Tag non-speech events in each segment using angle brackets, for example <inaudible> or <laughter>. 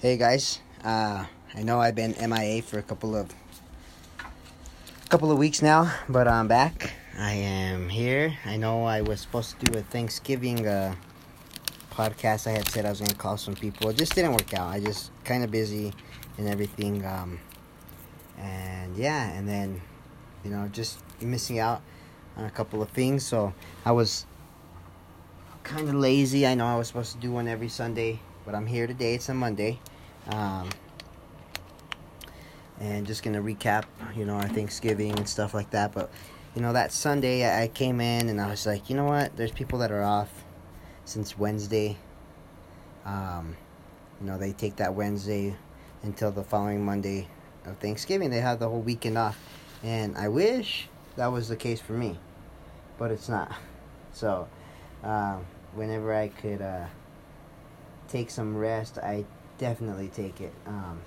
Hey guys, uh, I know I've been MIA for a couple of couple of weeks now, but I'm back. I am here. I know I was supposed to do a Thanksgiving uh, podcast. I had said I was going to call some people. It just didn't work out. I just kind of busy and everything. Um, and yeah, and then you know just missing out on a couple of things. So I was kind of lazy. I know I was supposed to do one every Sunday, but I'm here today. It's a Monday. Um, and just gonna recap, you know, our Thanksgiving and stuff like that. But you know, that Sunday I came in and I was like, you know what? There's people that are off since Wednesday. Um, you know, they take that Wednesday until the following Monday of Thanksgiving. They have the whole weekend off, and I wish that was the case for me, but it's not. So, um, whenever I could uh, take some rest, I definitely take it. Um,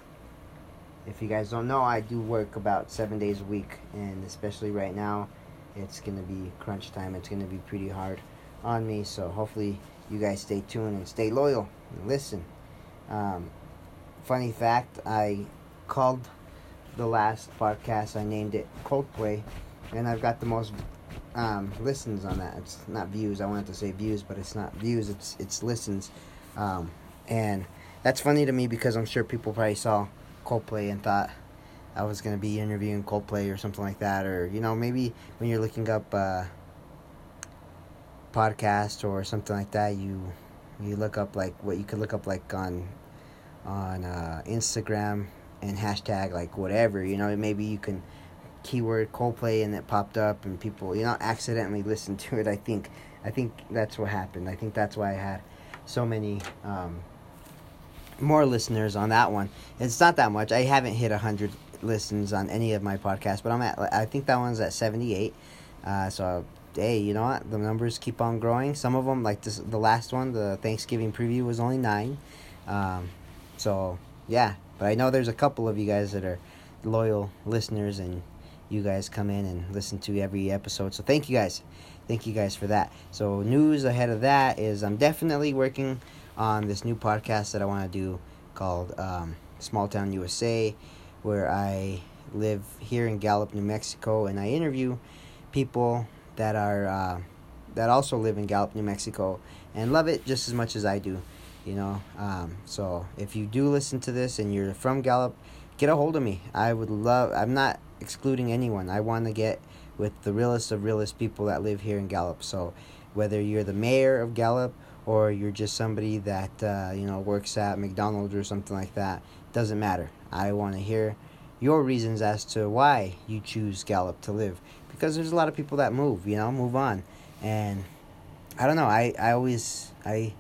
if you guys don't know, I do work about seven days a week, and especially right now, it's gonna be crunch time. It's gonna be pretty hard on me. So hopefully, you guys stay tuned and stay loyal and listen. Um, funny fact, I called the last podcast. I named it Coldplay, and I've got the most um, listens on that. It's not views. I wanted to say views, but it's not views. It's it's listens, um, and that's funny to me because I'm sure people probably saw Coldplay and thought I was gonna be interviewing Coldplay or something like that, or you know maybe when you're looking up uh, podcast or something like that, you you look up like what you could look up like on on uh, Instagram and hashtag like whatever you know maybe you can keyword Coldplay and it popped up and people you know accidentally listened to it. I think I think that's what happened. I think that's why I had so many um, more listeners on that one. It's not that much. I haven't hit hundred listens on any of my podcasts, but I'm at. I think that one's at seventy eight. Uh, so hey, you know what? The numbers keep on growing. Some of them, like this, the last one, the Thanksgiving preview, was only nine. Um, so yeah, but I know there's a couple of you guys that are loyal listeners, and you guys come in and listen to every episode. So thank you guys, thank you guys for that. So news ahead of that is I'm definitely working on this new podcast that I want to do called um, Small Town USA, where I live here in Gallup, New Mexico, and I interview people that are uh, that also live in Gallup, New Mexico, and love it just as much as I do. You know, um, so if you do listen to this and you're from Gallup, get a hold of me. I would love. I'm not excluding anyone. I want to get with the realest of realest people that live here in Gallup. So whether you're the mayor of Gallup or you're just somebody that uh, you know works at McDonald's or something like that, doesn't matter. I want to hear your reasons as to why you choose Gallup to live because there's a lot of people that move, you know, move on. And I don't know, I I always I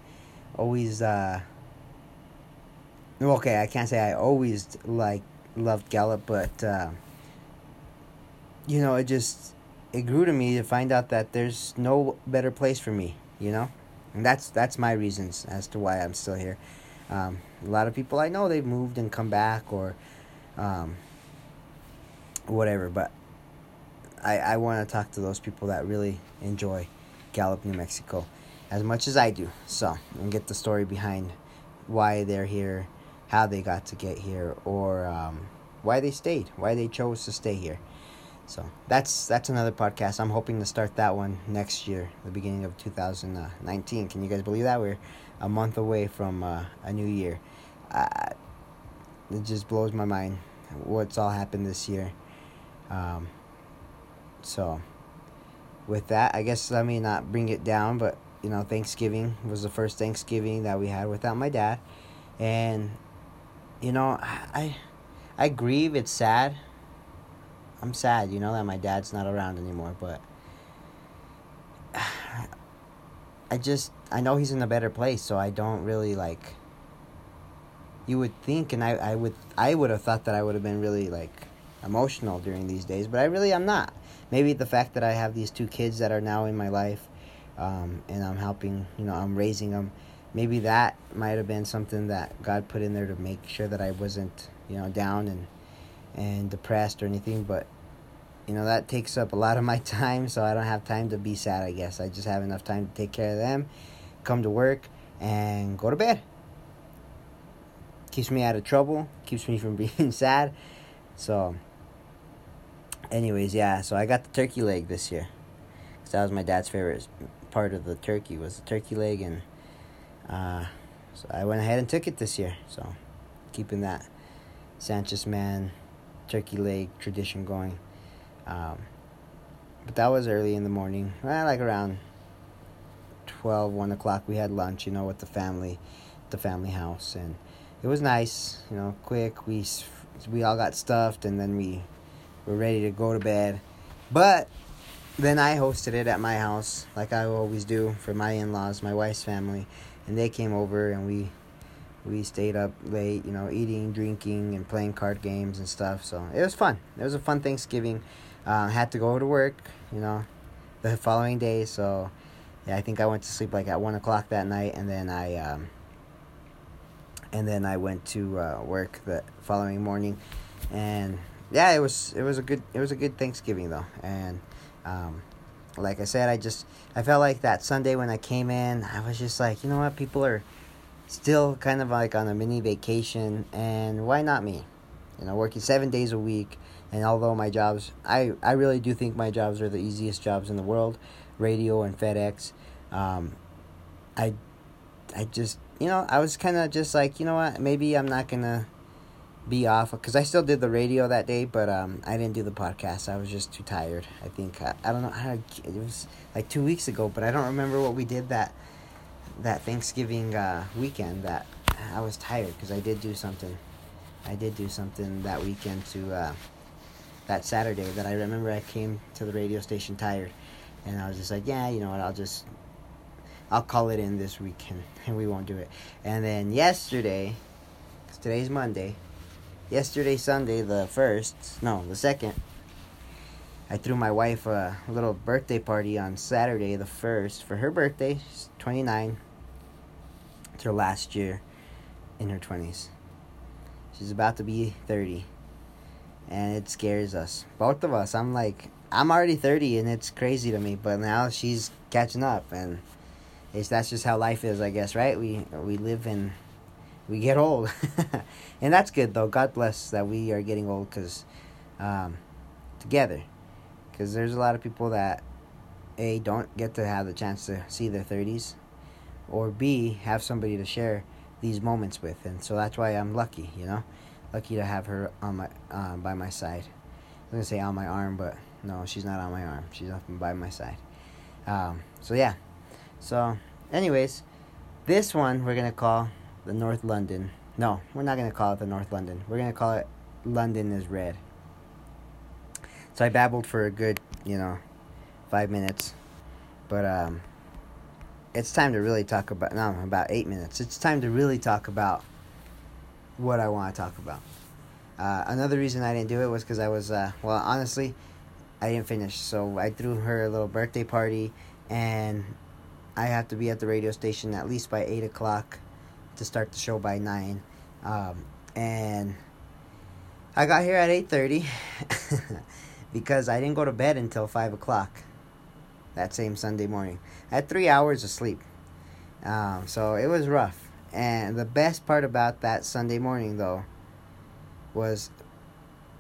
always uh okay, I can't say I always like loved Gallup, but uh, you know, it just it grew to me to find out that there's no better place for me, you know? And that's that's my reasons as to why I'm still here. Um, a lot of people I know they've moved and come back or um, whatever, but I, I want to talk to those people that really enjoy Gallup, New Mexico as much as I do. So, and get the story behind why they're here, how they got to get here, or um, why they stayed, why they chose to stay here. So that's that's another podcast. I'm hoping to start that one next year, the beginning of 2019. Can you guys believe that we're a month away from uh, a new year? Uh, it just blows my mind what's all happened this year. Um, so with that, I guess let me not bring it down, but you know, Thanksgiving was the first Thanksgiving that we had without my dad, and you know, I I grieve. It's sad I'm sad, you know, that my dad's not around anymore, but <sighs> I just I know he's in a better place, so I don't really like you would think and I, I would I would have thought that I would have been really like emotional during these days, but I really I'm not. Maybe the fact that I have these two kids that are now in my life, um, and I'm helping, you know, I'm raising them. Maybe that might have been something that God put in there to make sure that I wasn't, you know, down and and depressed or anything, but you know that takes up a lot of my <laughs> time, so I don't have time to be sad. I guess I just have enough time to take care of them, come to work, and go to bed. keeps me out of trouble, keeps me <laughs> from being <laughs> sad. So, anyways, yeah. So I got the turkey leg this year. Cause that was my dad's favorite part of the turkey was the turkey leg, and uh, so I went ahead and took it this year. So, keeping that Sanchez man turkey leg tradition going. Um, but that was early in the morning, well, like around 12, 1 o'clock. We had lunch, you know, with the family, the family house, and it was nice, you know, quick. We we all got stuffed, and then we were ready to go to bed. But then I hosted it at my house, like I always do for my in-laws, my wife's family, and they came over, and we we stayed up late, you know, eating, drinking, and playing card games and stuff. So it was fun. It was a fun Thanksgiving. Uh, had to go to work, you know, the following day. So yeah, I think I went to sleep like at one o'clock that night, and then I um, and then I went to uh, work the following morning, and yeah, it was it was a good it was a good Thanksgiving though, and um, like I said, I just I felt like that Sunday when I came in, I was just like, you know what, people are still kind of like on a mini vacation, and why not me? You know, working seven days a week, and although my jobs, I I really do think my jobs are the easiest jobs in the world, radio and FedEx. Um, I I just you know I was kind of just like you know what maybe I'm not gonna be off because I still did the radio that day, but um, I didn't do the podcast. I was just too tired. I think I, I don't know. I, it was like two weeks ago, but I don't remember what we did that that Thanksgiving uh, weekend. That I was tired because I did do something. I did do something that weekend to uh, that Saturday that I remember. I came to the radio station tired, and I was just like, yeah, you know what? I'll just I'll call it in this weekend, <laughs> and we won't do it. And then yesterday, cause today's Monday yesterday Sunday the first no the second I threw my wife a little birthday party on Saturday the first for her birthday she's 29 it's her last year in her 20s she's about to be 30 and it scares us both of us. I'm like I'm already 30 and it's crazy to me but now she's catching up and it's that's just how life is I guess right? We we live in we get old, <laughs> and that's good though. God bless that we are getting old because um, together, because there's a lot of people that a don't get to have the chance to see their thirties, or b have somebody to share these moments with, and so that's why I'm lucky, you know, lucky to have her on my uh, by my side. I was gonna say on my arm, but no, she's not on my arm. She's up by my side. Um, so yeah, so anyways, this one we're gonna call the North London. No, we're not to call it the North London. We're to call it London is Red. So I babbled for a good, you know, five minutes. But um, it's time to really talk about, no, about eight minutes. It's time to really talk about what I want to talk about. Uh, another reason I didn't do it was because I was, uh, well, honestly, I didn't finish. So I threw her a little birthday party, and I have to be at the radio station at least by 8 o'clock to start the show by 9 um, and i got here at 8.30 <laughs> because i didn't go to bed until 5 o'clock that same sunday morning had three hours of sleep um, so it was rough and the best part about that sunday morning though was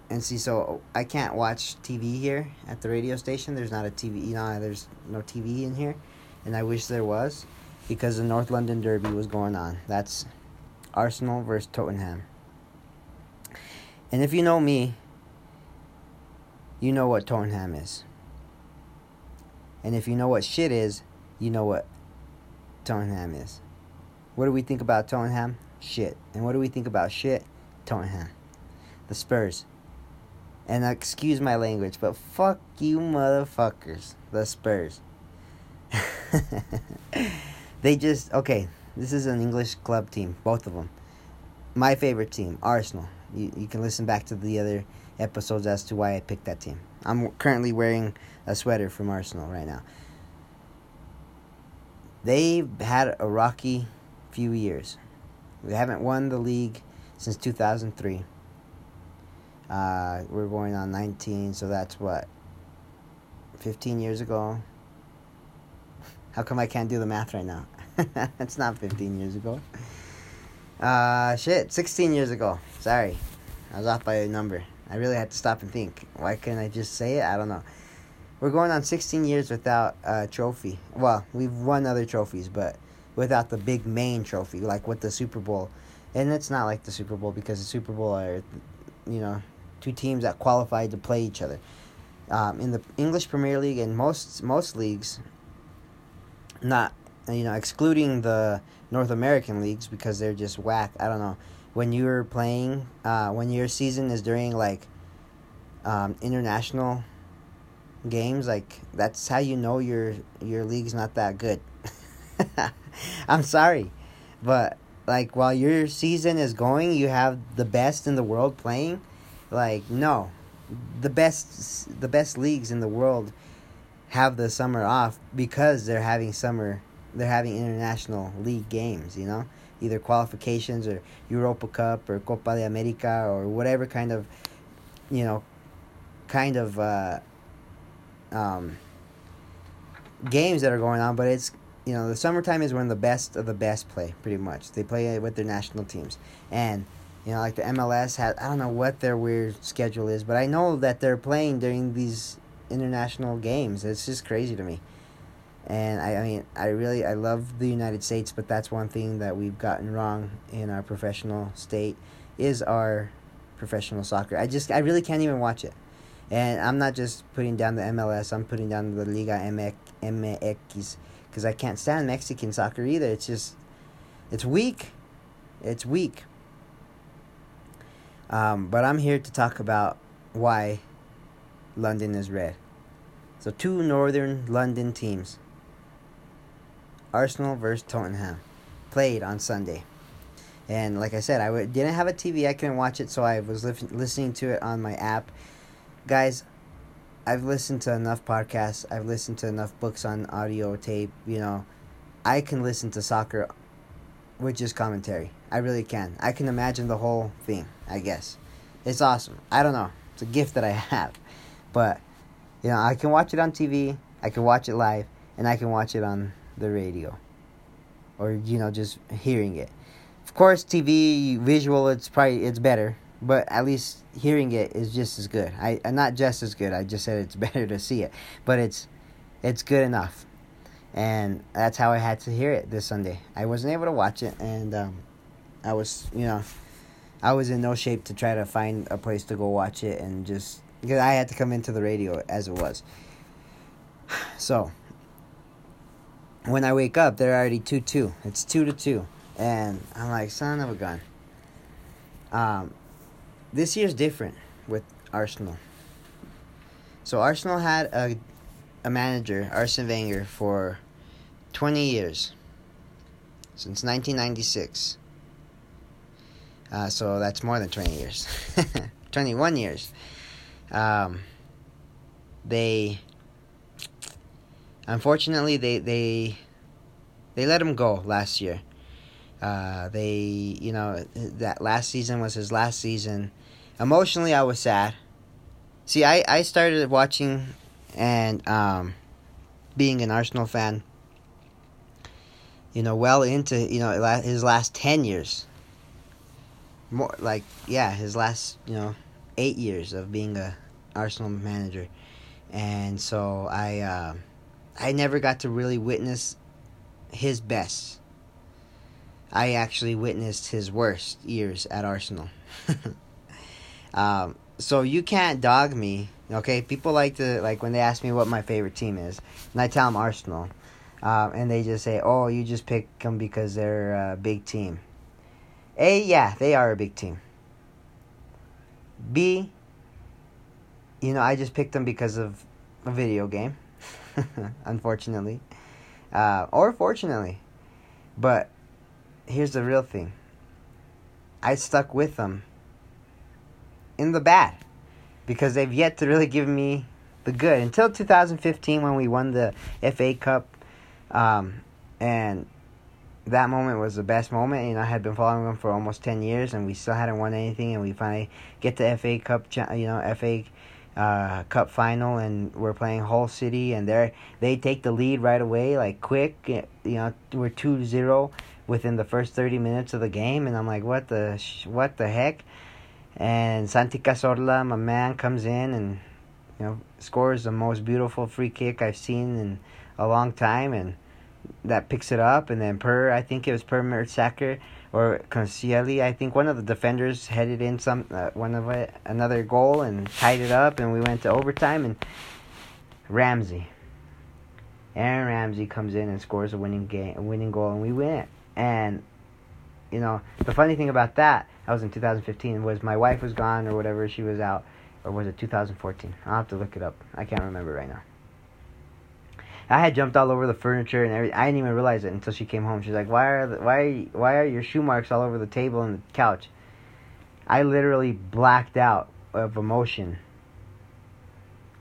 and see so i can't watch tv here at the radio station there's not a tv you know there's no tv in here and i wish there was because the North London Derby was going on. That's Arsenal versus Tottenham. And if you know me, you know what Tottenham is. And if you know what shit is, you know what Tottenham is. What do we think about Tottenham? Shit. And what do we think about shit? Tottenham. The Spurs. And excuse my language, but fuck you motherfuckers. The Spurs. <laughs> They just okay. This is an English club team, both of them. My favorite team, Arsenal. You you can listen back to the other episodes as to why I picked that team. I'm currently wearing a sweater from Arsenal right now. They've had a rocky few years. We haven't won the league since 2003. Uh, we're going on 19, so that's what 15 years ago. How come I can't do the math right now? <laughs> it's not 15 years ago. Uh, shit, 16 years ago. Sorry. I was off by a number. I really had to stop and think. Why couldn't I just say it? I don't know. We're going on 16 years without a trophy. Well, we've won other trophies, but without the big main trophy, like with the Super Bowl. And it's not like the Super Bowl because the Super Bowl are, you know, two teams that qualified to play each other. Um, in the English Premier League and most most leagues, not you know excluding the North American leagues because they're just whack. I don't know. When you're playing, uh, when your season is during like um, international games, like that's how you know your your league's not that good. <laughs> I'm sorry, but like while your season is going, you have the best in the world playing. Like no, the best the best leagues in the world have the summer off because they're having summer they're having international league games, you know? Either qualifications or Europa Cup or Copa de America or whatever kind of you know kind of uh, um, games that are going on, but it's you know the summertime is when the best of the best play pretty much. They play with their national teams, and you know like the MLS has I don't know what their weird schedule is, but I know that they're playing during these international games. It's just crazy to me. And I, I mean, I really I love the United States, but that's one thing that we've gotten wrong in our professional state is our professional soccer. I just I really can't even watch it. And I'm not just putting down the MLS, I'm putting down the Liga MX because I can't stand Mexican soccer either. It's just, it's weak. It's weak. Um, but I'm here to talk about why London is red. So, two northern London teams Arsenal versus Tottenham played on Sunday. And like I said, I w- didn't have a TV, I couldn't watch it, so I was li- listening to it on my app guys, I've listened to enough podcasts. I've listened to enough books on audio tape. You know, I can listen to soccer with just commentary. I really can. I can imagine the whole thing. I guess it's awesome. I don't know. It's a gift that I <laughs> have, but you know, I can watch it on TV. I can watch it live, and I can watch it on the radio, or you know, just hearing it. Of course, TV visual. It's probably it's better but at least hearing it is just as good. I uh, not just as good. I just said it's <laughs> better to see it, but it's it's good enough, and that's how I had to hear it this Sunday. I wasn't able to watch it, and um, I was you know I was in no shape to try to find a place to go watch it, and just because I had to come into the radio as it was. <sighs> So when I wake up, they're already two two. It's two to two, and I'm like, son of a gun. Um, this year's different with Arsenal. So Arsenal had a a manager, Arsene Wenger, for 20 years. Since 1996. Uh, so that's more than 20 years. <laughs> 21 years. Um, they unfortunately they they they let him go last year. Uh, they you know that last season was his last season emotionally I was sad. See, I, I started watching and um, being an Arsenal fan, you know, well into, you know, his last 10 years. More like, yeah, his last, you know, eight years of being a Arsenal manager. And so I, uh, I never got to really witness his best. I actually witnessed his worst years at Arsenal. <laughs> Um, so you can't dog me, okay? People like to like when they ask me what my favorite team is, and I tell them Arsenal, um, and they just say, "Oh, you just pick them because they're a big team." A, yeah, they are a big team. B, you know, I just picked them because of a video game, <laughs> unfortunately, uh, or fortunately. But here's the real thing. I stuck with them in the bad because they've yet to really give me the good until 2015 when we won the FA Cup, um, and that moment was the best moment. You know, I had been following them for almost 10 years, and we still hadn't won anything, and we finally get the FA Cup, you know, FA uh, Cup final, and we're playing Hull City, and they they take the lead right away, like quick. You know, we're 2-0 within the first 30 minutes of the game and I'm like what the sh- what the heck and Santi my man comes in and you know scores the most beautiful free kick I've seen in a long time. And that picks it up. And then per I think it was per Mertesacker or Koscielny I think one of the defenders headed in some uh, one of it another goal and tied it up. And we went to overtime and Ramsey Aaron Ramsey comes in and scores a winning game a winning goal and we win. And you know, the funny thing about that, that was in 2015, was my wife was gone or whatever, she was out, or was it 2014? I'll have to look it up. I can't remember right now. I had jumped all over the furniture and everything. I didn't even realize it until she came home. She's like, "Why are the, why why are your shoe marks all over the table and the couch?" I literally blacked out of emotion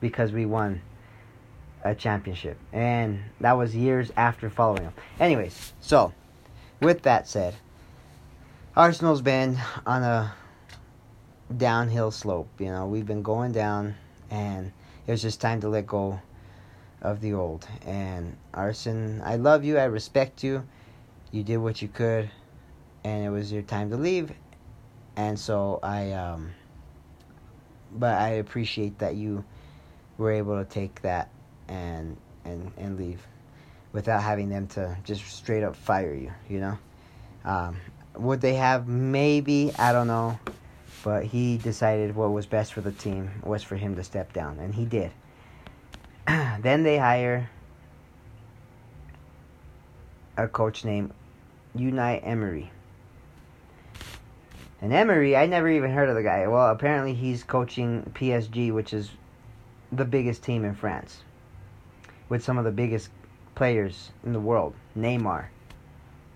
because we won a championship, and that was years after following them. Anyways, so with that said, Arsenal's been on a downhill slope. You know, we've been going down, and it was just time to let go of the old. And Arsene, I love you. I respect you. You did what you could, and it was your time to leave. And so I, um, but I appreciate that you were able to take that and and and leave without having them to just straight up fire you. You know, um, would they have? Maybe I don't know, but he decided what was best for the team was for him to step down, and he did. <clears throat> then they hire a coach named Unai Emery. And Emery, I never even heard of the guy. Well, apparently he's coaching PSG, which is the biggest team in France, with some of the biggest players in the world. Neymar,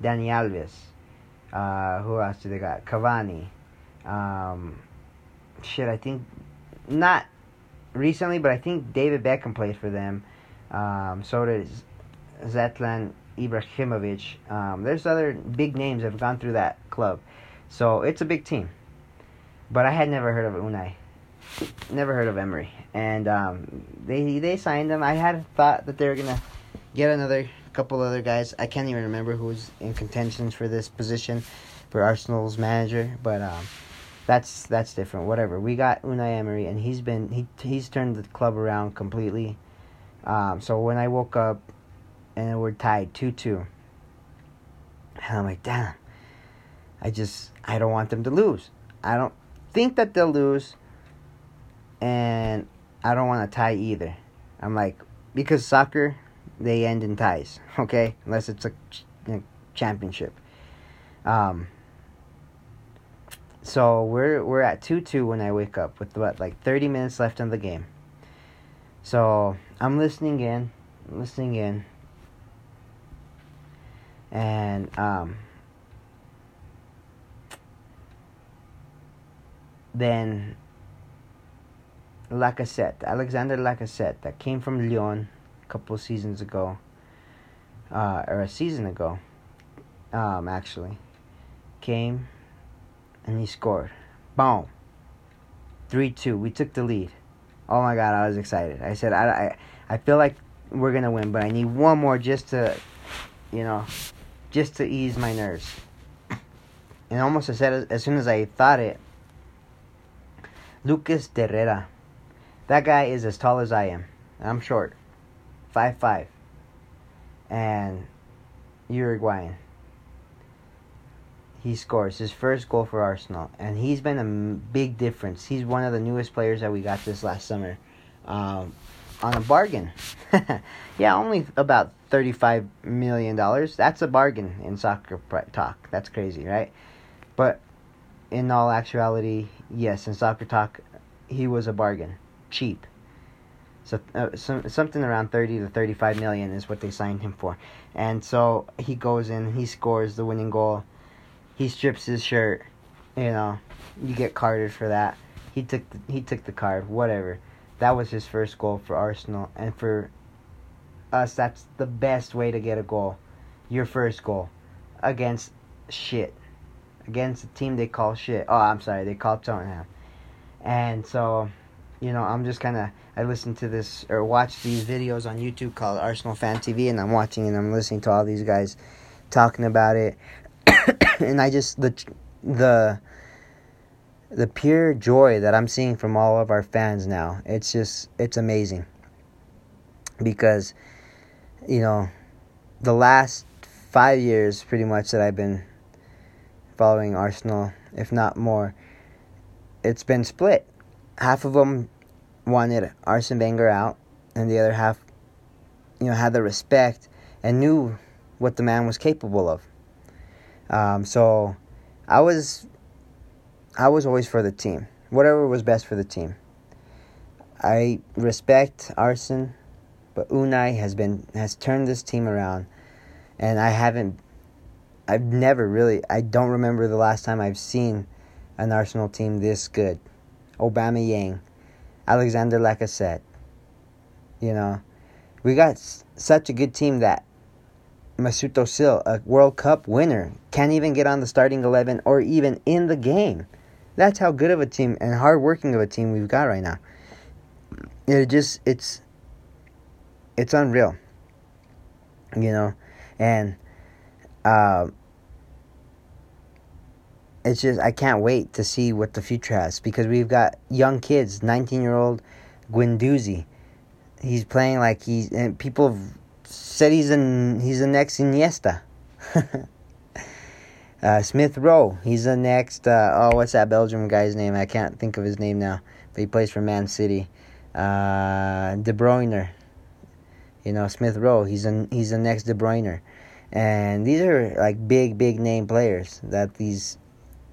Dani Alves, uh, who else do they got? Cavani. Um, shit, I think not recently, but I think David Beckham played for them. Um, so does Zlatan Ibrahimovic. Um, there's other big names that have gone through that club. So it's a big team. But I had never heard of Unai. Never heard of Emery. And um, they they signed him. I had thought that they were going to get another couple other guys. I can't even remember who's in contention for this position for Arsenal's manager, but um, that's that's different. Whatever. We got Unai Emery, and he's been he he's turned the club around completely. Um, so when I woke up, and we're tied two two, and I'm like, damn. I just I don't want them to lose. I don't think that they'll lose, and I don't want to tie either. I'm like because soccer they end in ties. <laughs> Okay, unless it's a, a championship. Um. So we're we're at two two when I wake up with what like thirty minutes left in the game. So I'm listening in, listening in, and um. Then Lacazette, Alexander Lacazette, that came from Lyon couple seasons ago, uh, or a season ago, um, actually, came and he scored. Boom. 3 2. We took the lead. Oh my god, I was excited. I said, I, I, I feel like we're going to win, but I need one more just to, you know, just to ease my nerves. And almost said as soon as I thought it, Lucas Torreira. That guy is as tall as I am. I'm short five five, and Uruguayan. He scores his first goal for Arsenal, and he's been a big difference. He's one of the newest players that we got this last summer, um, on a bargain. <laughs> yeah, only about thirty-five million dollars. That's a bargain in soccer talk. That's crazy, right? But in all actuality, yes, in soccer talk, he was a bargain, cheap. So uh, some, something around 30 to 35 million is what they signed him for. And so he goes in, he scores the winning goal. He strips his shirt. You know, you get carded for that. He took the, he took the card, whatever. That was his first goal for Arsenal and for us that's the best way to get a goal. Your first goal against shit. Against a team they call shit. Oh, I'm sorry, they call Tottenham. And so you know, I'm just kind of I listen to this or watch these videos on YouTube called Arsenal Fan TV, and I'm watching and I'm listening to all these guys talking about it. <coughs> and I just the the the pure joy that I'm seeing from all of our fans now. It's just it's amazing. Because you know, the last 5 years pretty much that I've been following Arsenal, if not more, it's been split. Half of them wanted Arsene Wenger out, and the other half, you know, had the respect and knew what the man was capable of. Um, so, I was, I was always for the team, whatever was best for the team. I respect Arsene, but Unai has been has turned this team around, and I haven't. I've never really. I don't remember the last time I've seen an Arsenal team this good. Aubameyang, Alexander Lacazette. You know, we got s- such a good team that Mesut Özil, a World Cup winner, can't even get on the starting eleven or even in the game. That's how good of a team and hardworking of a team we've got right now. It just it's it's unreal. You know, and uh, it's just I can't wait to see what the future has because we've got young kids, nineteen year old Guendouzi. He's playing like he's and people said he's an he's the next Iniesta. <laughs> uh, Smith Rowe, he's the next. Uh, oh, what's that Belgium guy's name? I can't think of his name now, but he plays for Man City. Uh, De Bruyne, you know Smith Rowe. He's an he's the next De Bruyne, and these are like big big name players that these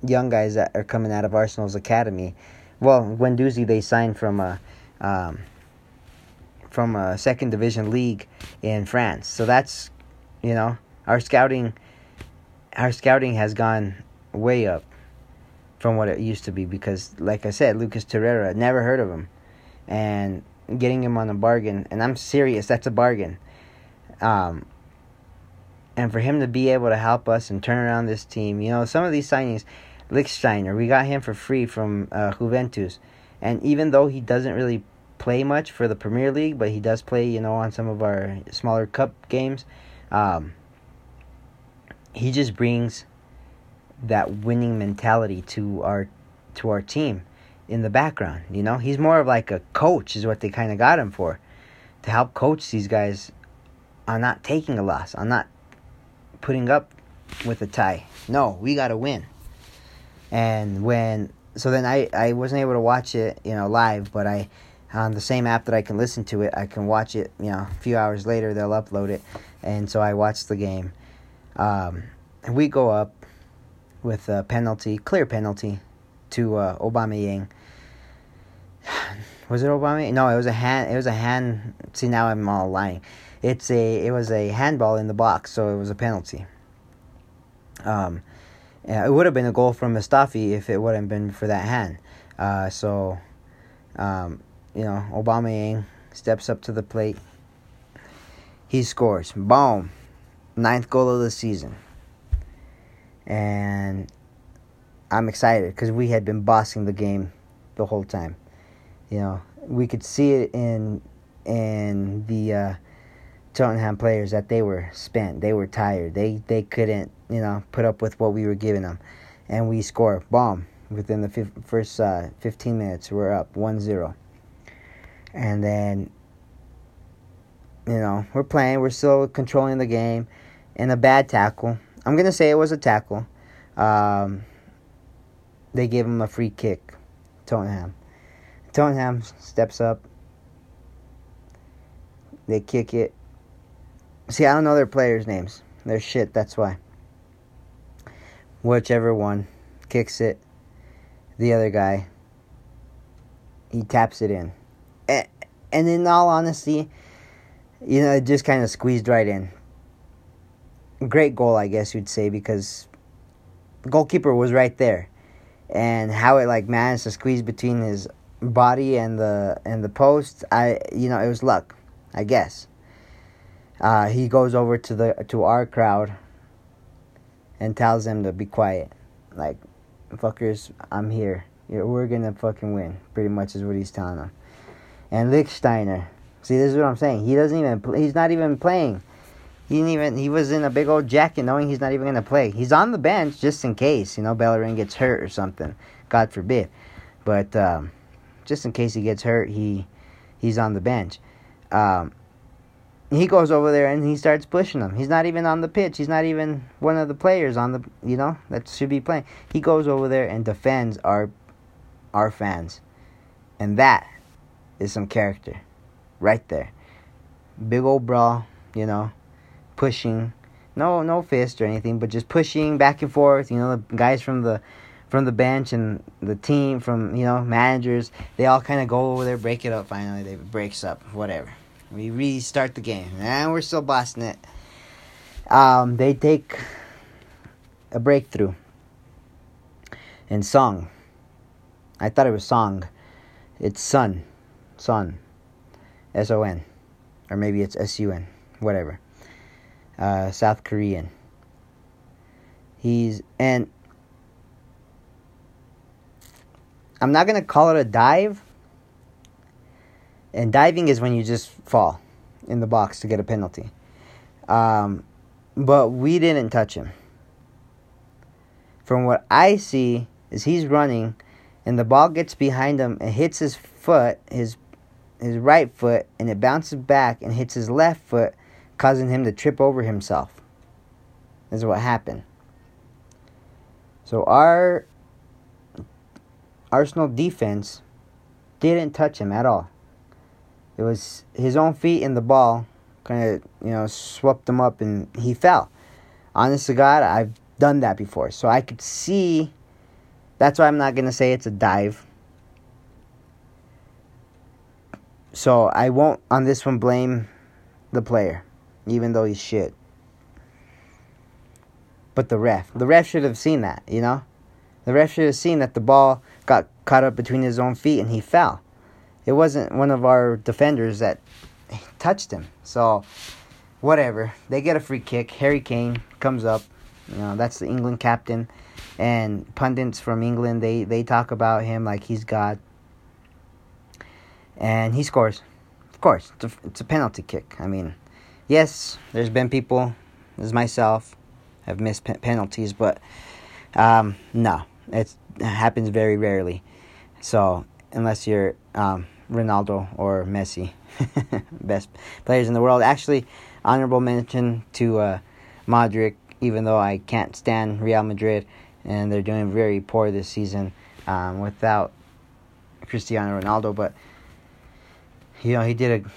young guys that are coming out of Arsenal's academy. Well, Guendouzi they signed from a um, from a second division league in France. So that's you know our scouting our scouting has gone way up from what it used to be because like I said Lucas Torreira never heard of him and getting him on a bargain and I'm serious that's a bargain um and for him to be able to help us and turn around this team you know some of these signings Lichtsteiner we got him for free from uh, Juventus and even though he doesn't really play much for the Premier League, but he does play, you know, on some of our smaller cup games. Um, he just brings that winning mentality to our to our team in the background. You know, he's more of like a coach, is what they kind of got him for, to help coach these guys on not taking a loss, on not putting up with a tie. No, we got to win. And when so then I I wasn't able to watch it, you know, live, but I on the same app that I can listen to it, I can watch it. You know, a few hours later they'll upload it, and so I watched the game. Um, and we go up with a penalty, clear penalty, to uh, Aubameyang. <sighs> Was it Obama? No, it was a hand. It was a hand. See, now I'm all lying. It's a. It was a handball in the box, so it was a penalty. Um, yeah, it would have been a goal from Mustafi if it wouldn't been for that hand. Uh, so, um, you know, Aubameyang steps up to the plate. He scores. Boom. Ninth goal of the season. And I'm excited because we had been bossing the game the whole time. You know, we could see it in in the uh, Tottenham players that they were spent. They were tired. They they couldn't you know put up with what we were giving them, and we score. Bomb within the first uh, 15 minutes. We're up 1-0. and then you know we're playing. We're still controlling the game, and a bad tackle. I'm gonna say it was a tackle. Um, they gave him a free kick. Tottenham. Tottenham steps up. They kick it. See, I don't know their players' names. They're shit, that's why. Whichever one kicks it, the other guy, he taps it in. And, in all honesty, you know, it just kind of squeezed right in. Great goal, I guess you'd say, because the goalkeeper was right there. And how it like managed to squeeze between his body and the and the post, I you know, it was luck, I guess. Uh, he goes over to the to our crowd and tells them to be quiet. Like, fuckers, I'm here. You're, we're gonna fucking win. Pretty much is what he's telling them. And Lichtsteiner, see, this is what I'm saying. He doesn't even. He's not even playing. He didn't even. He was in a big old jacket, knowing he's not even gonna play. He's on the bench just in case, you know, Bellerin gets hurt or something. God forbid. But um, just in case he gets hurt, he he's on the bench. Um, he goes over there and he starts pushing him. He's not even on the pitch. He's not even one of the players on the you know that should be playing. He goes over there and defends our our fans, and that is some character, right there. Big old brawl, you know, pushing, no no fist or anything, but just pushing back and forth. You know, the guys from the from the bench and the team from you know managers, they all kind of go over there, break it up. Finally, they breaks up, whatever. We restart the game, and we're still bossing it. Um, they take a breakthrough in song. I thought it was song. It's Sun, Son, S O N, or maybe it's S U N, whatever. Uh, South Korean. He's and I'm not gonna call it a dive and diving is when you just fall in the box to get a penalty. Um, but we didn't touch him. From what I see, is he's running, and the ball gets behind him and hits his foot, his his right foot, and it bounces back and hits his left foot, causing him to trip over himself. This is what happened. So our Arsenal defense didn't touch him at all. It was his own feet in the ball, kind of, you know, swept him up and he fell. Honest to God, I've done that before. So I could see. That's why I'm not going to say it's a dive. So I won't, on this one, blame the player, even though he's shit. But the ref. The ref should have seen that, you know? The ref should have seen that the ball got caught up between his own feet and he fell it wasn't one of our defenders that touched him. So, whatever. They get a free kick. Harry Kane comes up. You know, that's the England captain. And pundits from England, they, they talk about him like he's God. And he scores. Of course, it's a, it's a penalty kick. I mean, yes, there's been people, as myself, have missed pe- penalties, but um, no, it happens very rarely. So, unless you're um, Ronaldo or Messi, <laughs> best players in the world. Actually, honorable mention to uh, Modric, even though I can't stand Real Madrid and they're doing very poor this season um, without Cristiano Ronaldo. But you know he did a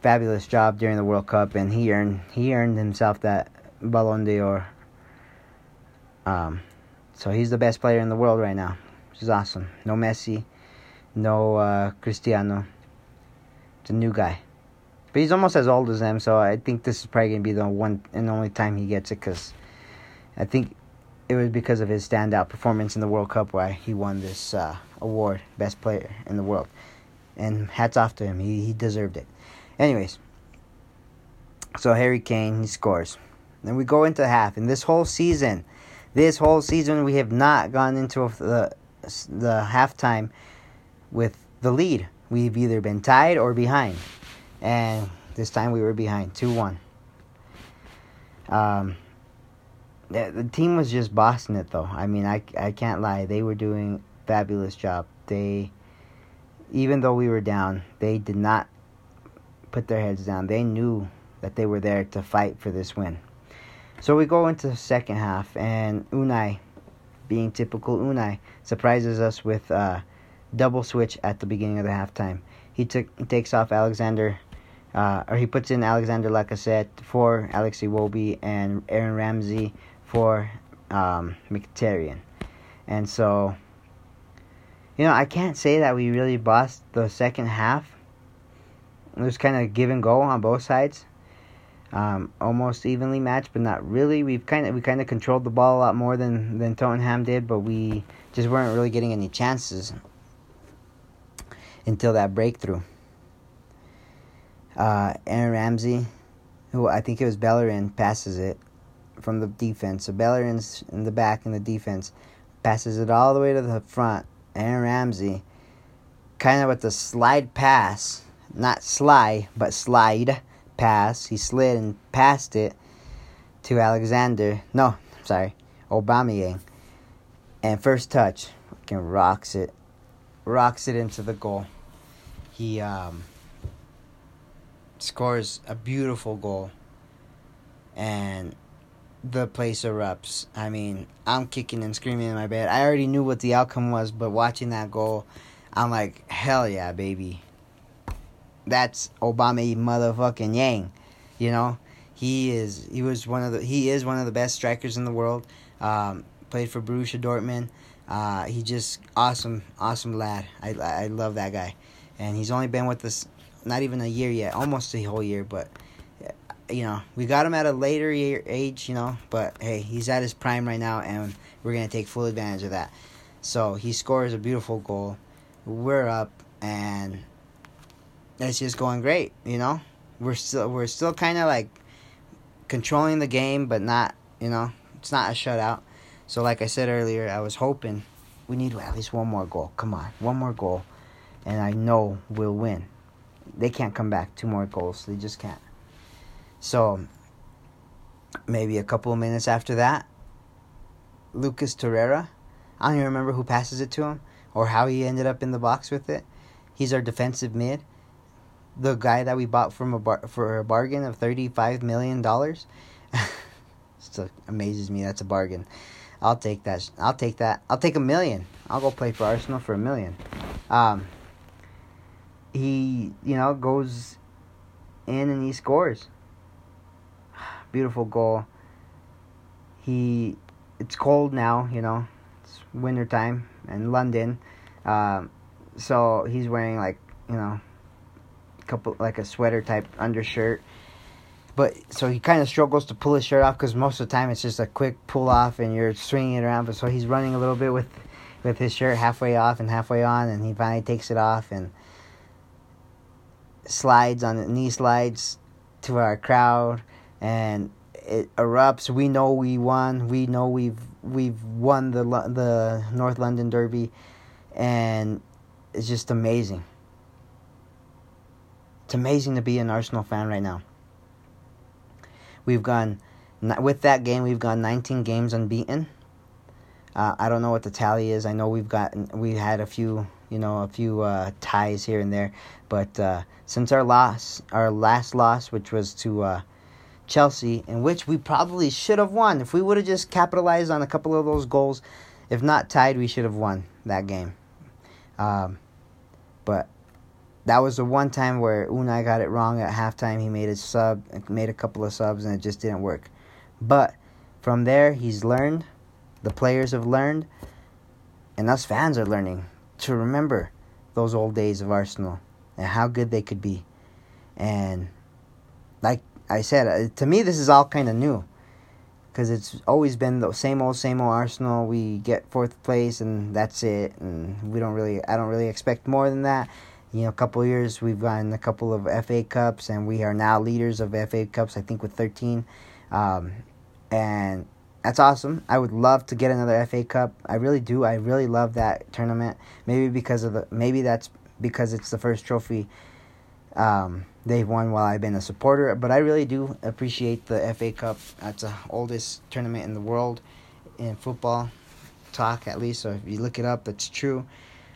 fabulous job during the World Cup, and he earned he earned himself that Ballon d'Or. Um, so he's the best player in the world right now, which is awesome. No Messi, no uh, Cristiano. A new guy. But he's almost as old as them, so I think this is probably going to be the one and only time he gets it because I think it was because of his standout performance in the World Cup why he won this uh, award, Best Player in the World. And hats off to him, he, he deserved it. Anyways, so Harry Kane, he scores. Then we go into half, and this whole season, this whole season, we have not gone into the, the halftime with the lead. We've either been tied or behind. And this time we were behind 2 1. Um, the, the team was just bossing it though. I mean, I, I can't lie. They were doing fabulous job. They, even though we were down, they did not put their heads down. They knew that they were there to fight for this win. So we go into the second half, and Unai, being typical Unai, surprises us with uh, double switch at the beginning of the halftime. He took takes off Alexander, uh, or he puts in Alexander Lacazette for Alexi Iwobi and Aaron Ramsey for um, Mkhitaryan. And so, you know, I can't say that we really bossed the second half. It was kind of give and go on both sides. Um, almost evenly matched, but not really. We've kind of we kind of controlled the ball a lot more than than Tottenham did, but we just weren't really getting any chances until that breakthrough. Uh, Aaron Ramsey, who I think it was Bellerin, passes it from the defense. So Bellerin's in the back in the defense, passes it all the way to the front. Aaron Ramsey, kind of with the slide pass, not slide, but slide pass. He slid and passed it to Alexander. No, sorry, Aubameyang. And first touch, fucking rocks it, rocks it into the goal. He um, scores a beautiful goal, and the place erupts. I mean, I'm kicking and screaming in my bed. I already knew what the outcome was, but watching that goal, I'm like, hell yeah, baby. That's Obama motherfucking Yang. You know, he is he was one of the he is one of the best strikers in the world. Um, played for Borussia Dortmund. Uh, he just awesome, awesome lad. I I love that guy, and he's only been with us not even a year yet, almost a whole year, but you know, we got him at a later year, age, you know, but hey, he's at his prime right now, and we're gonna take full advantage of that. So he scores a beautiful goal. We're up, and it's just going great. You know, we're still we're still kind of like controlling the game, but not you know, it's not a shutout. So like I said earlier, I was hoping we need at least one more goal. Come on, one more goal, and I know we'll win. They can't come back two more goals. They just can't. So maybe a couple of minutes after that, Lucas Torreira, I don't even remember who passes it to him or how he ended up in the box with it. He's our defensive mid, the guy that we bought from a bar- for a bargain of thirty five million dollars. <laughs> Still amazes me. That's a bargain. I'll take that. I'll take that. I'll take a million. I'll go play for Arsenal for a million. Um, he, you know, goes in and he scores <sighs> beautiful goal. He, it's cold now, you know, it's winter time in London, um, so he's wearing like you know, couple like a sweater type undershirt. But so he kind of struggles to pull his shirt off because most of the time it's just a quick pull off and you're swinging it around. But so he's running a little bit with with his shirt halfway off and halfway on, and he finally takes it off and slides on the knee slides to our crowd and it erupts. We know we won. We know we've we've won the the North London Derby, and it's just amazing. It's amazing to be an Arsenal fan right now. We've gone with that game. We've gone 19 games unbeaten. Uh, I don't know what the tally is. I know we've gotten we had a few you know a few uh, ties here and there, but uh, since our loss, our last loss, which was to uh, Chelsea, in which we probably should have won. If we would have just capitalized on a couple of those goals, if not tied, we should have won that game. Um, but that was the one time where Unai got it wrong at halftime. He made a sub, made a couple of subs, and it just didn't work. But from there, he's learned. The players have learned, and us fans are learning to remember those old days of Arsenal and how good they could be. And like I said, uh, to me, this is all kind of new because it's always been the same old, same old Arsenal. We get fourth place and that's it, and we don't really, I don't really expect more than that. You know, a couple years we've gotten a couple of FA Cups, and we are now leaders of FA Cups. I think with thirteen, um, and that's awesome. I would love to get another FA Cup. I really do. I really love that tournament. Maybe because of the, maybe that's because it's the first trophy. Um, they've won while I've been a supporter. But I really do appreciate the FA Cup. That's the oldest tournament in the world in football talk, at least. So if you look it up, it's true.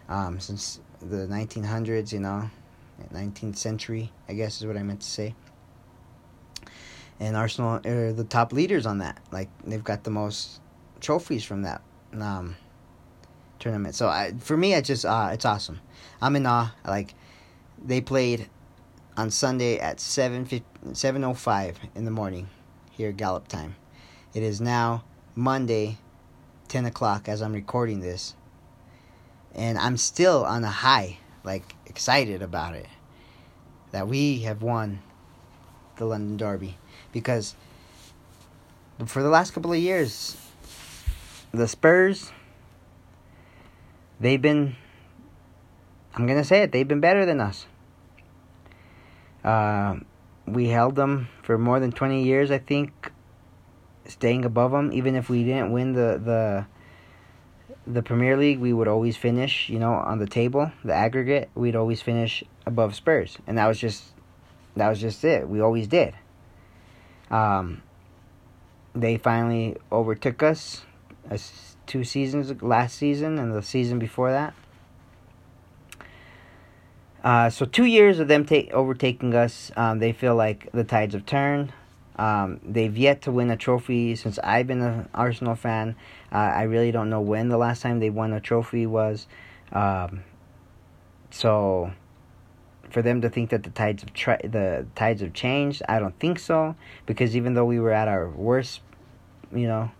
Um, since the 1900s, you know, 19th century, I guess is what I meant to say. And Arsenal are the top leaders on that. Like they've got the most trophies from that um, tournament. So I, for me, it's just uh, it's awesome. I'm in awe. Like they played on Sunday at 7 7:05 in the morning here Gallup time. It is now Monday, 10 o'clock as I'm recording this, and I'm still on a high, like excited about it that we have won the London Derby because for the last couple of years, the Spurs they've been I'm gonna say it, they've been better than us. Uh, we held them for more than 20 years, I think, staying above them. Even if we didn't win the, the the Premier League, we would always finish, you know, on the table, the aggregate, we'd always finish above Spurs. And that was just that was just it. We always did. Um they finally overtook us. Two seasons last season and the season before that. Uh, so two years of them take overtaking us, um, they feel like the tides have turned. Um, they've yet to win a trophy since I've been an Arsenal fan. Uh, I really don't know when the last time they won a trophy was. Um, so, for them to think that the tides have tri- the tides have changed, I don't think so. Because even though we were at our worst, you know,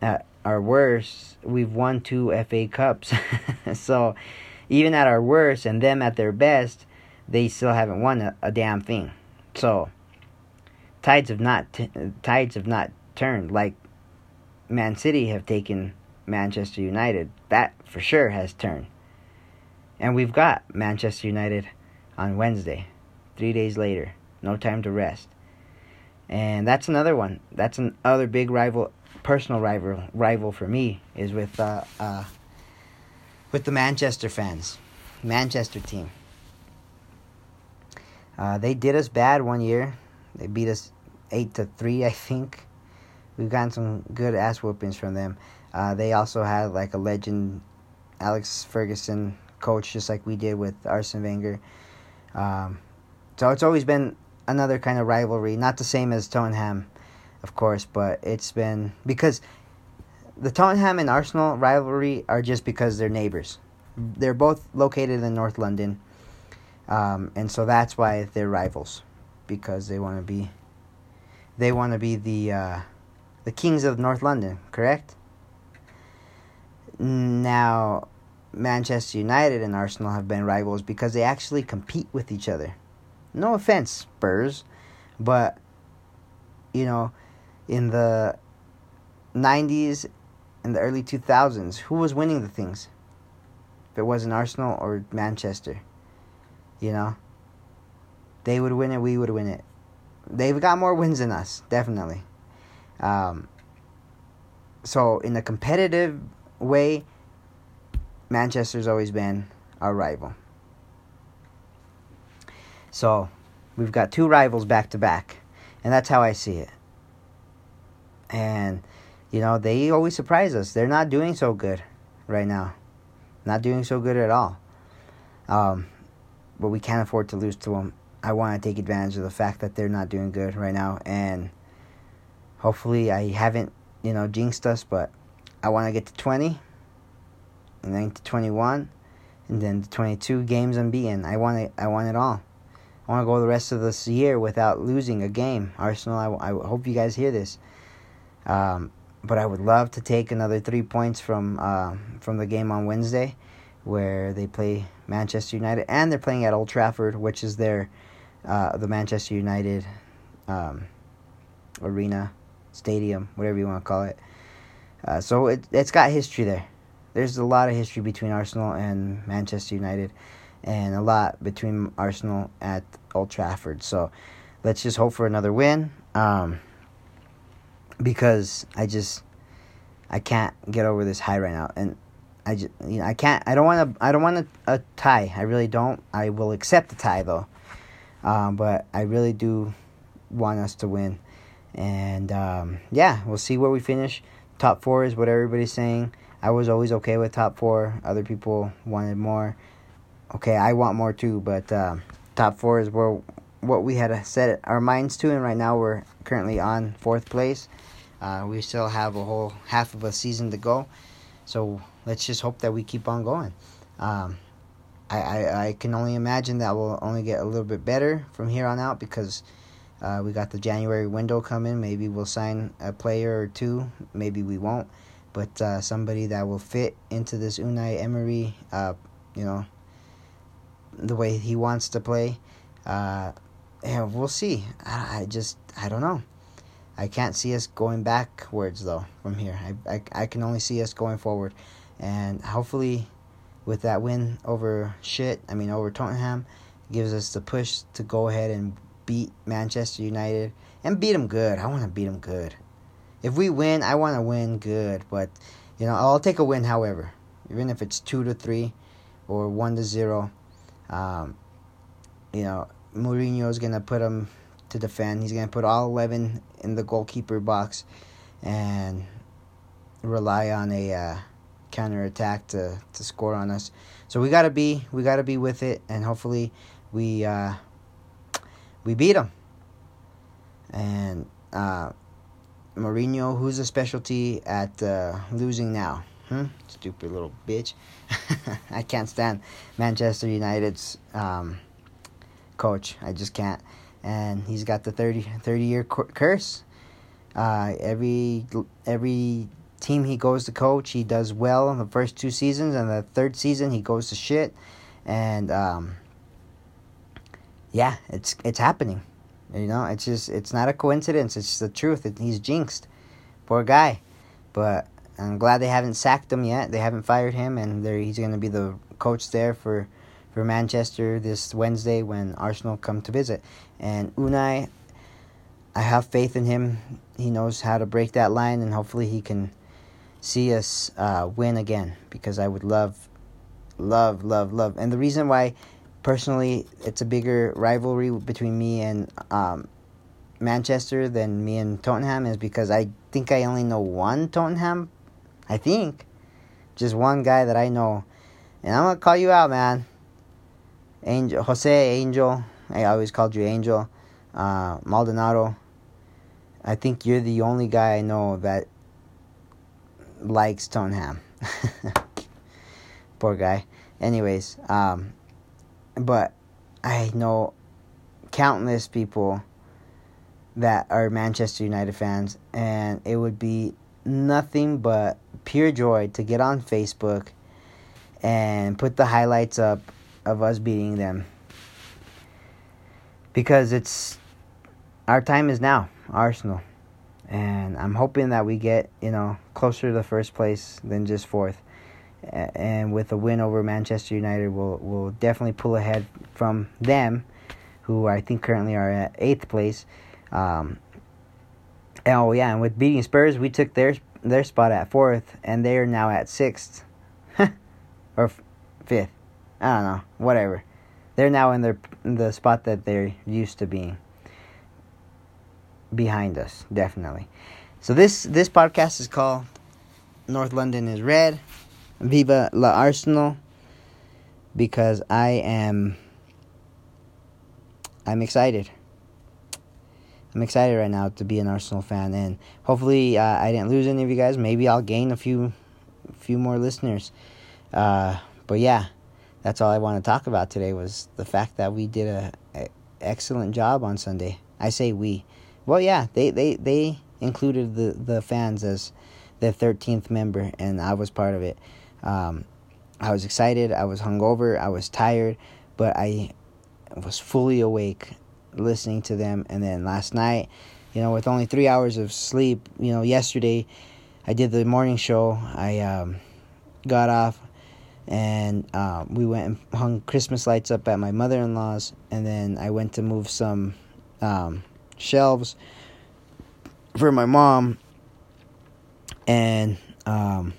at our worst, we've won two FA Cups. <laughs> so even at our worst and them at their best, they still haven't won a, a damn thing. So tides have not t- tides have not turned like Man City have taken Manchester United. That for sure has turned. And we've got Manchester United on Wednesday, 3 days later. No time to rest. And that's another one. That's another big rival personal rival rival for me is with uh, uh, with the Manchester fans, Manchester team. Uh, they did us bad one year. They beat us eight to three, I think. We've gotten some good ass whoopings from them. Uh, they also had like a legend, Alex Ferguson, coach, just like we did with Arsene Wenger. Um, so it's always been another kind of rivalry, not the same as Tottenham, of course, but it's been because the Tottenham and Arsenal rivalry are just because they're neighbors. They're both located in North London, um, and so that's why they're rivals, because they want to be. They want to be the uh, the kings of North London, correct? Now, Manchester United and Arsenal have been rivals because they actually compete with each other. No offense, Spurs, but you know, in the 90s in the early 2000s, who was winning the things? If it wasn't Arsenal or Manchester, you know? They would win it, we would win it. They've got more wins than us, definitely. Um, so, in a competitive way, Manchester's always been our rival. So, we've got two rivals back to back, and that's how I see it. And you know, they always surprise us. They're not doing so good right now. Not doing so good at all. Um, but we can't afford to lose to them. I want to take advantage of the fact that they're not doing good right now. And hopefully, I haven't, you know, jinxed us, but I want to get to 20, and then to 21, and then to 22 games unbeaten. I want it, I want it all. I want to go the rest of this year without losing a game. Arsenal, I, I hope you guys hear this. Um, but I would love to take another three points from uh, from the game on Wednesday, where they play Manchester United, and they're playing at Old Trafford, which is their uh, the Manchester United um, arena, stadium, whatever you want to call it. Uh, so it it's got history there. There's a lot of history between Arsenal and Manchester United, and a lot between Arsenal at Old Trafford. So let's just hope for another win. Um, because I just I can't get over this high right now, and I just you know I can't I don't want to I don't want a, a tie. I really don't. I will accept the tie though, um, but I really do want us to win, and um, yeah, we'll see where we finish. Top four is what everybody's saying. I was always okay with top four. Other people wanted more. Okay, I want more too, but uh, top four is where what we had set our minds to, and right now we're currently on fourth place. Uh, we still have a whole half of a season to go, so let's just hope that we keep on going. Um, I, I, I can only imagine that will only get a little bit better from here on out because uh, we got the January window coming. Maybe we'll sign a player or two. Maybe we won't. But uh, somebody that will fit into this Unai Emery, uh, you know, the way he wants to play. Uh, yeah, we'll see. I, I just, I don't know. I can't see us going backwards though from here. I, I, I can only see us going forward, and hopefully, with that win over shit, I mean over Tottenham, gives us the push to go ahead and beat Manchester United and beat them good. I want to beat them good. If we win, I want to win good, but you know I'll take a win. However, even if it's two to three or one to zero, um, you know Mourinho's gonna put them to defend. He's going to put all 11 in the goalkeeper box and rely on a uh, counter attack to, to score on us. So we got to be we got to be with it and hopefully we uh, we beat them. And uh, Mourinho, who's a specialty at uh, losing now? Hmm? Stupid little bitch. <laughs> I can't stand Manchester United's um, coach. I just can't. And he's got the 30, 30 year curse. Uh, every every team he goes to coach, he does well in the first two seasons, and the third season he goes to shit. And um, yeah, it's it's happening. You know, it's just it's not a coincidence. It's the truth. It, he's jinxed. Poor guy. But I'm glad they haven't sacked him yet. They haven't fired him, and he's going to be the coach there for for Manchester this Wednesday when Arsenal come to visit. And Unai, I have faith in him. He knows how to break that line, and hopefully he can see us uh, win again. Because I would love, love, love, love. And the reason why, personally, it's a bigger rivalry between me and um, Manchester than me and Tottenham is because I think I only know one Tottenham I think. Just one guy that I know. And I'm going to call you out, man. Angel, Jose Angel. I always called you Angel. Uh, Maldonado. I think you're the only guy I know that likes Tottenham. Poor guy. Anyways, um, but I know countless people that are Manchester United fans, and it would be nothing but pure joy to get on Facebook and put the highlights up of us beating them. Because it's our time is now, Arsenal. And I'm hoping that we get, you know, closer to the first place than just fourth. And with a win over Manchester United, we'll, we'll definitely pull ahead from them, who I think currently are at eighth place. Um, oh, yeah, and with beating Spurs, we took their their spot at fourth, and they are now at sixth <laughs> or f- fifth. I don't know, whatever. They're now in their in the spot that they're used to being behind us, definitely. So this this podcast is called North London is Red. Viva la Arsenal because I am I'm excited. I'm excited right now to be an Arsenal fan, and hopefully uh, I didn't lose any of you guys. Maybe I'll gain a few, few more listeners. Uh, but yeah, that's all I want to talk about today was the fact that we did a, a excellent job on Sunday. I say we. Well, yeah, they they they included the the fans as the thirteenth member, and I was part of it. Um, I was excited. I was hungover. I was tired, but I was fully awake listening to them. And then last night, you know, with only three hours of sleep, you know, yesterday I did the morning show. I um, got off and uh, we went and hung Christmas lights up at my mother in law's. And then I went to move some um, shelves for my mom. And um,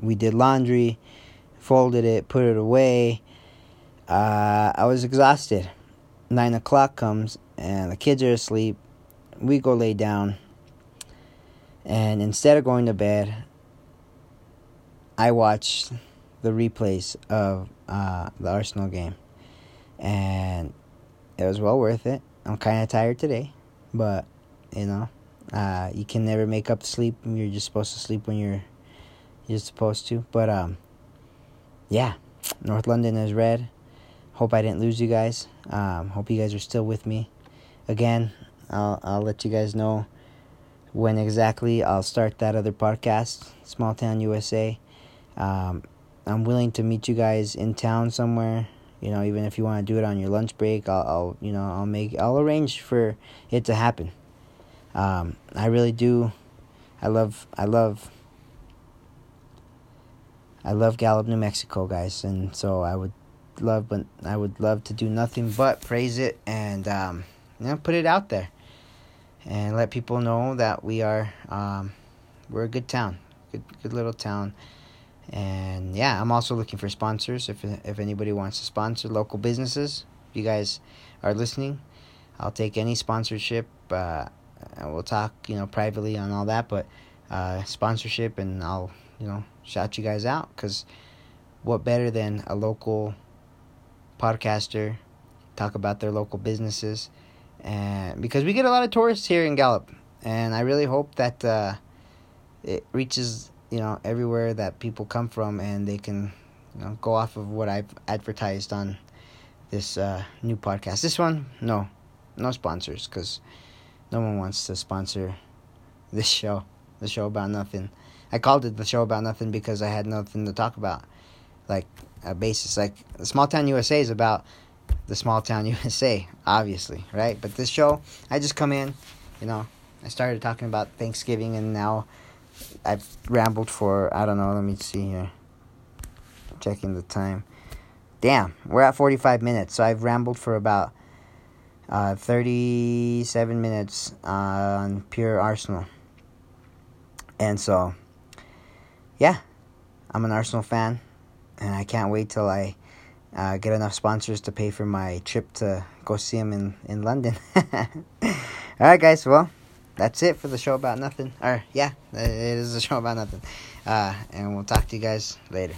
we did laundry, folded it, put it away. Uh, I was exhausted nine o'clock comes and the kids are asleep, we go lay down. And instead of going to bed, I watch the replays of uh, the Arsenal game. And it was well worth it. I'm kind of tired today, but you know, uh, you can never make up sleep. You're just supposed to sleep when you're you're supposed to. But um, yeah, North London is red. Hope I didn't lose you guys. Um, hope you guys are still with me. Again, I'll I'll let you guys know when exactly I'll start that other podcast, Small Town USA. Um, I'm willing to meet you guys in town somewhere. You know, even if you want to do it on your lunch break, I'll, I'll you know I'll make I'll arrange for it to happen. Um, I really do. I love I love I love Gallup, New Mexico, guys, and so I would love, but I would love to do nothing but praise it and um, you know put it out there and let people know that we are um, we're a good town, good good little town. And yeah, I'm also looking for sponsors. If if anybody wants to sponsor local businesses, if you guys are listening, I'll take any sponsorship. Uh, we'll talk, you know, privately on all that, but uh, sponsorship, and I'll, you know, shout you guys out because what better than a local podcaster talk about their local businesses, and because we get a lot of tourists here in Gallup, and I really hope that uh, it reaches you know everywhere that people come from, and they can you know go off of what I've advertised on this uh, new podcast. This one, no, no sponsors, because no one wants to sponsor this show, the show about nothing. I called it the show about nothing because I had nothing to talk about, like a basis. Like the small town USA is about the small town <laughs> USA, obviously, right? But this show, I just come in, you know, I started talking about Thanksgiving, and now I've rambled for I don't know. Let me see here. Checking the time. Damn, we're at 45 minutes, so I've rambled for about uh, 37 minutes on pure Arsenal. And so, yeah, I'm an Arsenal fan, and I can't wait till I uh, get enough sponsors to pay for my trip to go see him in, in London. <laughs> All right, guys, well, that's it for the show about nothing. Or, yeah, it is a show about nothing. Uh, and we'll talk to you guys later.